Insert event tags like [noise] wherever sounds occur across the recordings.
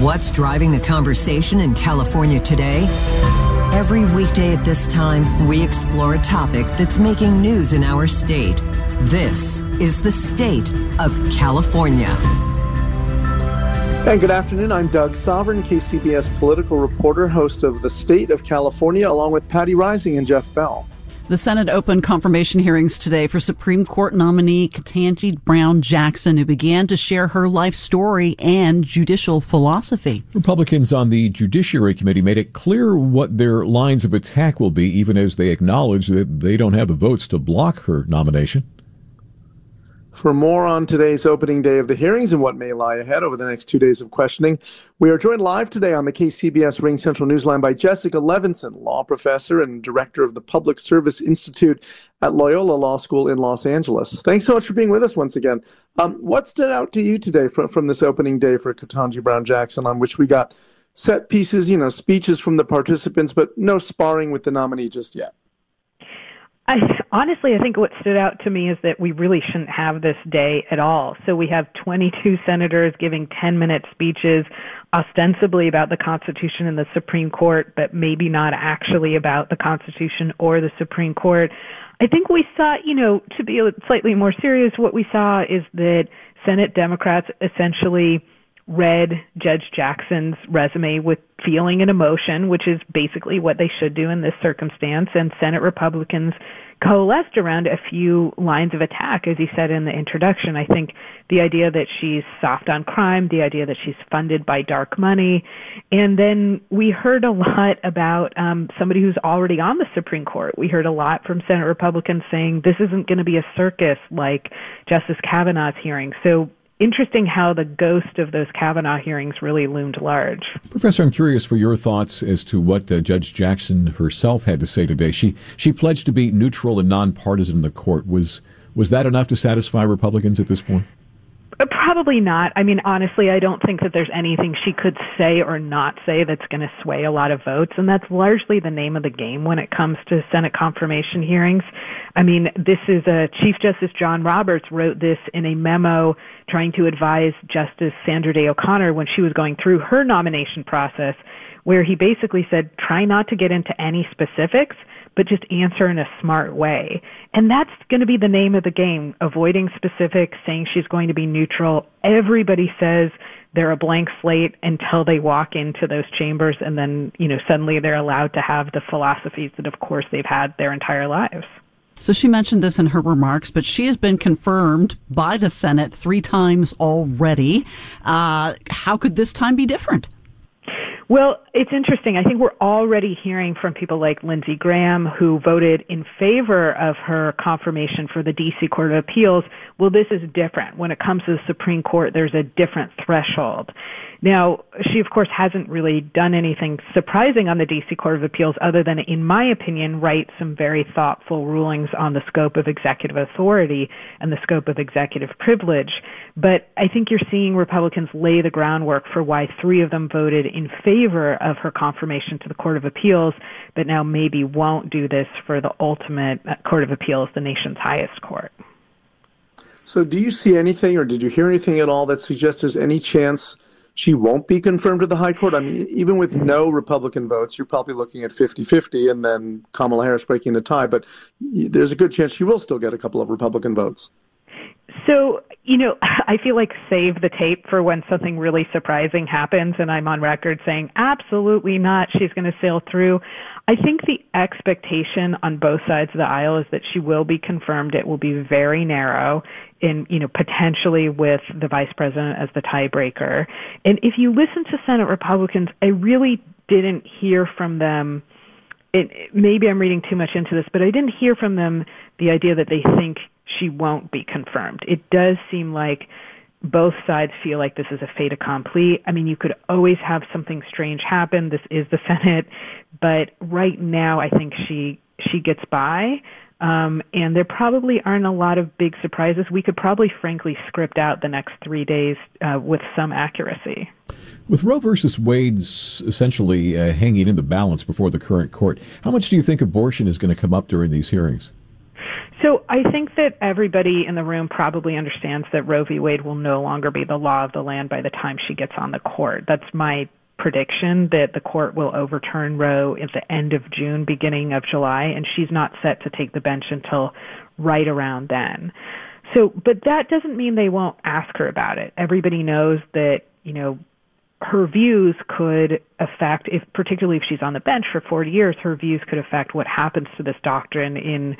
What's driving the conversation in California today? Every weekday at this time, we explore a topic that's making news in our state. This is the state of California. And good afternoon. I'm Doug Sovern, KCBS political reporter, host of The State of California, along with Patti Reising and Jeff Bell. The Senate opened confirmation hearings today for Supreme Court nominee Ketanji Brown Jackson, who began to share her life story and judicial philosophy. Republicans on the Judiciary Committee made it clear what their lines of attack will be, even as they acknowledge that they don't have the votes to block her nomination. For more on today's opening day of the hearings and what may lie ahead over the next two days of questioning, we are joined live today on the KCBS RingCentral Newsline by Jessica Levinson, law professor and director of the Public Service Institute at Loyola Law School in Los Angeles. Thanks so much for being with us once again. Um, what stood out to you today from, from this opening day for Ketanji Brown Jackson, on which we got set pieces, you know, speeches from the participants, but no sparring with the nominee just yet? I, honestly, I think what stood out to me is that we really shouldn't have this day at all. So we have 22 senators giving 10 minute speeches, ostensibly about the Constitution and the Supreme Court, but maybe not actually about the Constitution or the Supreme Court. I think we saw, you know, to be slightly more serious, what we saw is that Senate Democrats essentially read Judge Jackson's resume with feeling and emotion, which is basically what they should do in this circumstance. And Senate Republicans coalesced around a few lines of attack, as he said in the introduction. I think the idea that she's soft on crime, the idea that she's funded by dark money, and then we heard a lot about um, somebody who's already on the Supreme Court. We heard a lot from Senate Republicans saying this isn't going to be a circus like Justice Kavanaugh's hearing. So interesting how the ghost of those Kavanaugh hearings really loomed large. Professor, I'm curious for your thoughts as to what uh, Judge Jackson herself had to say today. She she pledged to be neutral and nonpartisan in the court. Was was that enough to satisfy Republicans at this point? Uh, probably not. I mean, honestly, I don't think that there's anything she could say or not say that's going to sway a lot of votes. And that's largely the name of the game when it comes to Senate confirmation hearings. I mean, this is a Chief Justice John Roberts wrote this in a memo trying to advise Justice Sandra Day O'Connor when she was going through her nomination process, where he basically said, try not to get into any specifics but just answer in a smart way. And that's going to be the name of the game, avoiding specifics, saying she's going to be neutral. Everybody says they're a blank slate until they walk into those chambers and then, you know, suddenly they're allowed to have the philosophies that of course they've had their entire lives. So she mentioned this in her remarks, but she has been confirmed by the Senate three times already. Uh, how could this time be different? Well, it's interesting. I think we're already hearing from people like Lindsey Graham, who voted in favor of her confirmation for the D.C. Court of Appeals. Well, this is different. When it comes to the Supreme Court, there's a different threshold. Now, she of course hasn't really done anything surprising on the DC Court of Appeals other than, in my opinion, write some very thoughtful rulings on the scope of executive authority and the scope of executive privilege. But I think you're seeing Republicans lay the groundwork for why three of them voted in favor of her confirmation to the Court of Appeals, but now maybe won't do this for the ultimate uh, Court of Appeals, the nation's highest court. So, do you see anything or did you hear anything at all that suggests there's any chance? she won't be confirmed to the high court. I mean, even with no Republican votes, you're probably looking at 50 50 and then Kamala Harris breaking the tie. But there's a good chance she will still get a couple of Republican votes. So, you know, [laughs] I feel like save the tape for when something really surprising happens and I'm on record saying absolutely not, she's going to sail through. I think the expectation on both sides of the aisle is that she will be confirmed. It will be very narrow in, you know, potentially with the vice president as the tiebreaker. And if you listen to Senate Republicans, I really didn't hear from them. It, maybe I'm reading too much into this, but I didn't hear from them the idea that they think she won't be confirmed. It does seem like both sides feel like this is a fait accompli. I mean, you could always have something strange happen. This is the Senate, but right now, I think she she gets by. Um, and there probably aren't a lot of big surprises. We could probably, frankly, script out the next three days uh, with some accuracy. With Roe versus Wade's essentially uh, hanging in the balance before the current court, how much do you think abortion is going to come up during these hearings? So I think that everybody in the room probably understands that Roe v. Wade will no longer be the law of the land by the time she gets on the court. That's my prediction that the court will overturn Roe at the end of June, beginning of July, and she's not set to take the bench until right around then. So, but that doesn't mean they won't ask her about it. Everybody knows that, you know, her views could affect, if particularly if she's on the bench for 40 years, her views could affect what happens to this doctrine in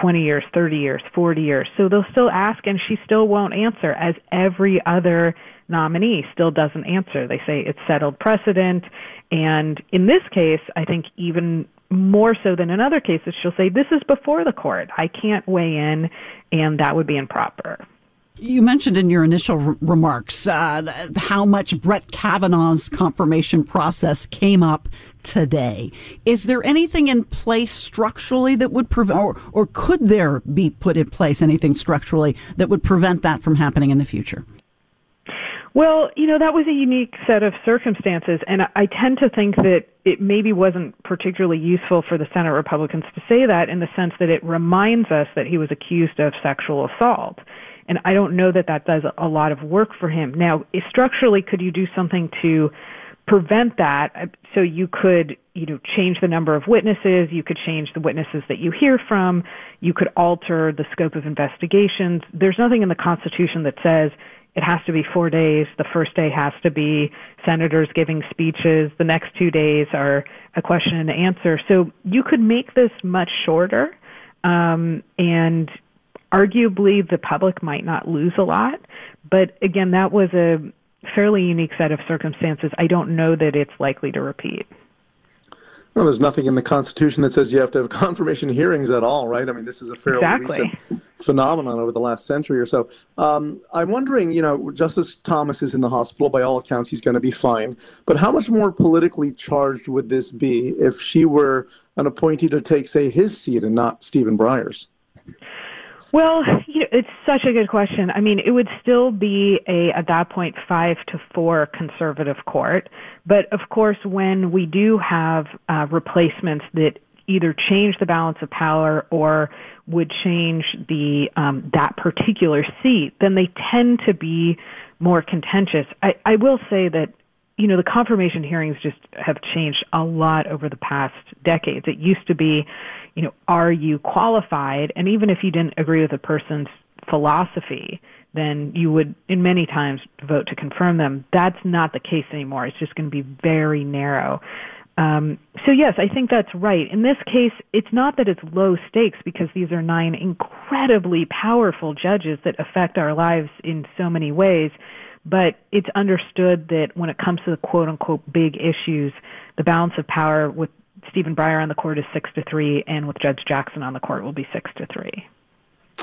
20 years, 30 years, 40 years. So they'll still ask, and she still won't answer, as every other nominee still doesn't answer. They say it's settled precedent, and in this case, I think even more so than in other cases, she'll say this is before the court. I can't weigh in, and that would be improper. You mentioned in your initial r- remarks uh, how much Brett Kavanaugh's confirmation process came up today. Is there anything in place structurally that would prevent, or, or could there be put in place anything structurally that would prevent that from happening in the future? Well, you know, that was a unique set of circumstances, and I tend to think that it maybe wasn't particularly useful for the Senate Republicans to say that in the sense that it reminds us that he was accused of sexual assault and I don't know that that does a lot of work for him. Now, structurally, could you do something to prevent that? Uh, so you could, you know, change the number of witnesses. You could change the witnesses that you hear from. You could alter the scope of investigations. There's nothing in the Constitution that says it has to be four days. The first day has to be senators giving speeches. The next two days are a question and answer. So you could make this much shorter. Um, and arguably the public might not lose a lot. But again, that was a fairly unique set of circumstances. I don't know that it's likely to repeat. Well, there's nothing in the Constitution that says you have to have [laughs] confirmation hearings at all, right? I mean, this is a fairly exactly. recent phenomenon over the last century or so. Um, I'm wondering, you know, Justice Thomas is in the hospital. By all accounts, he's going to be fine. But how much more politically charged would this be if she were an appointee to take, say, his seat and not Stephen Breyer's? Well, you know, it's such a good question. I mean, it would still be a at that point five to four conservative court, but of course, when we do have uh, replacements that either change the balance of power or would change the um, that particular seat, then they tend to be more contentious. I, I will say that you know the confirmation hearings just have changed a lot over the past decades. It used to be you know, are you qualified? And even if you didn't agree with a person's philosophy, then you would, in many times, vote to confirm them. That's not the case anymore. It's just going to be very narrow. Um, so yes, I think that's right. In this case, it's not that it's low stakes because these are nine incredibly powerful judges that affect our lives in so many ways. But it's understood that when it comes to the quote unquote big issues, the balance of power with Stephen Breyer on the court is six to three, and with Judge Jackson on the court will be six to three.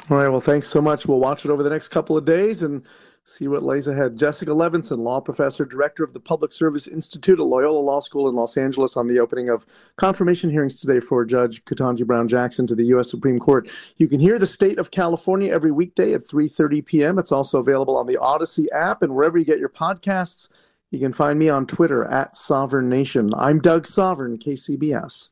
All right. Well, thanks so much. We'll watch it over the next couple of days and see what lays ahead. Jessica Levinson, law professor, director of the Public Service Institute at Loyola Law School in Los Angeles, on the opening of confirmation hearings today for Judge Ketanji Brown Jackson to the U.S. Supreme Court. You can hear the state of California every weekday at 3:30 p.m. It's also available on the Audacy app and wherever you get your podcasts. You can find me on Twitter at Sovern Nation. I'm Doug Sovern, KCBS.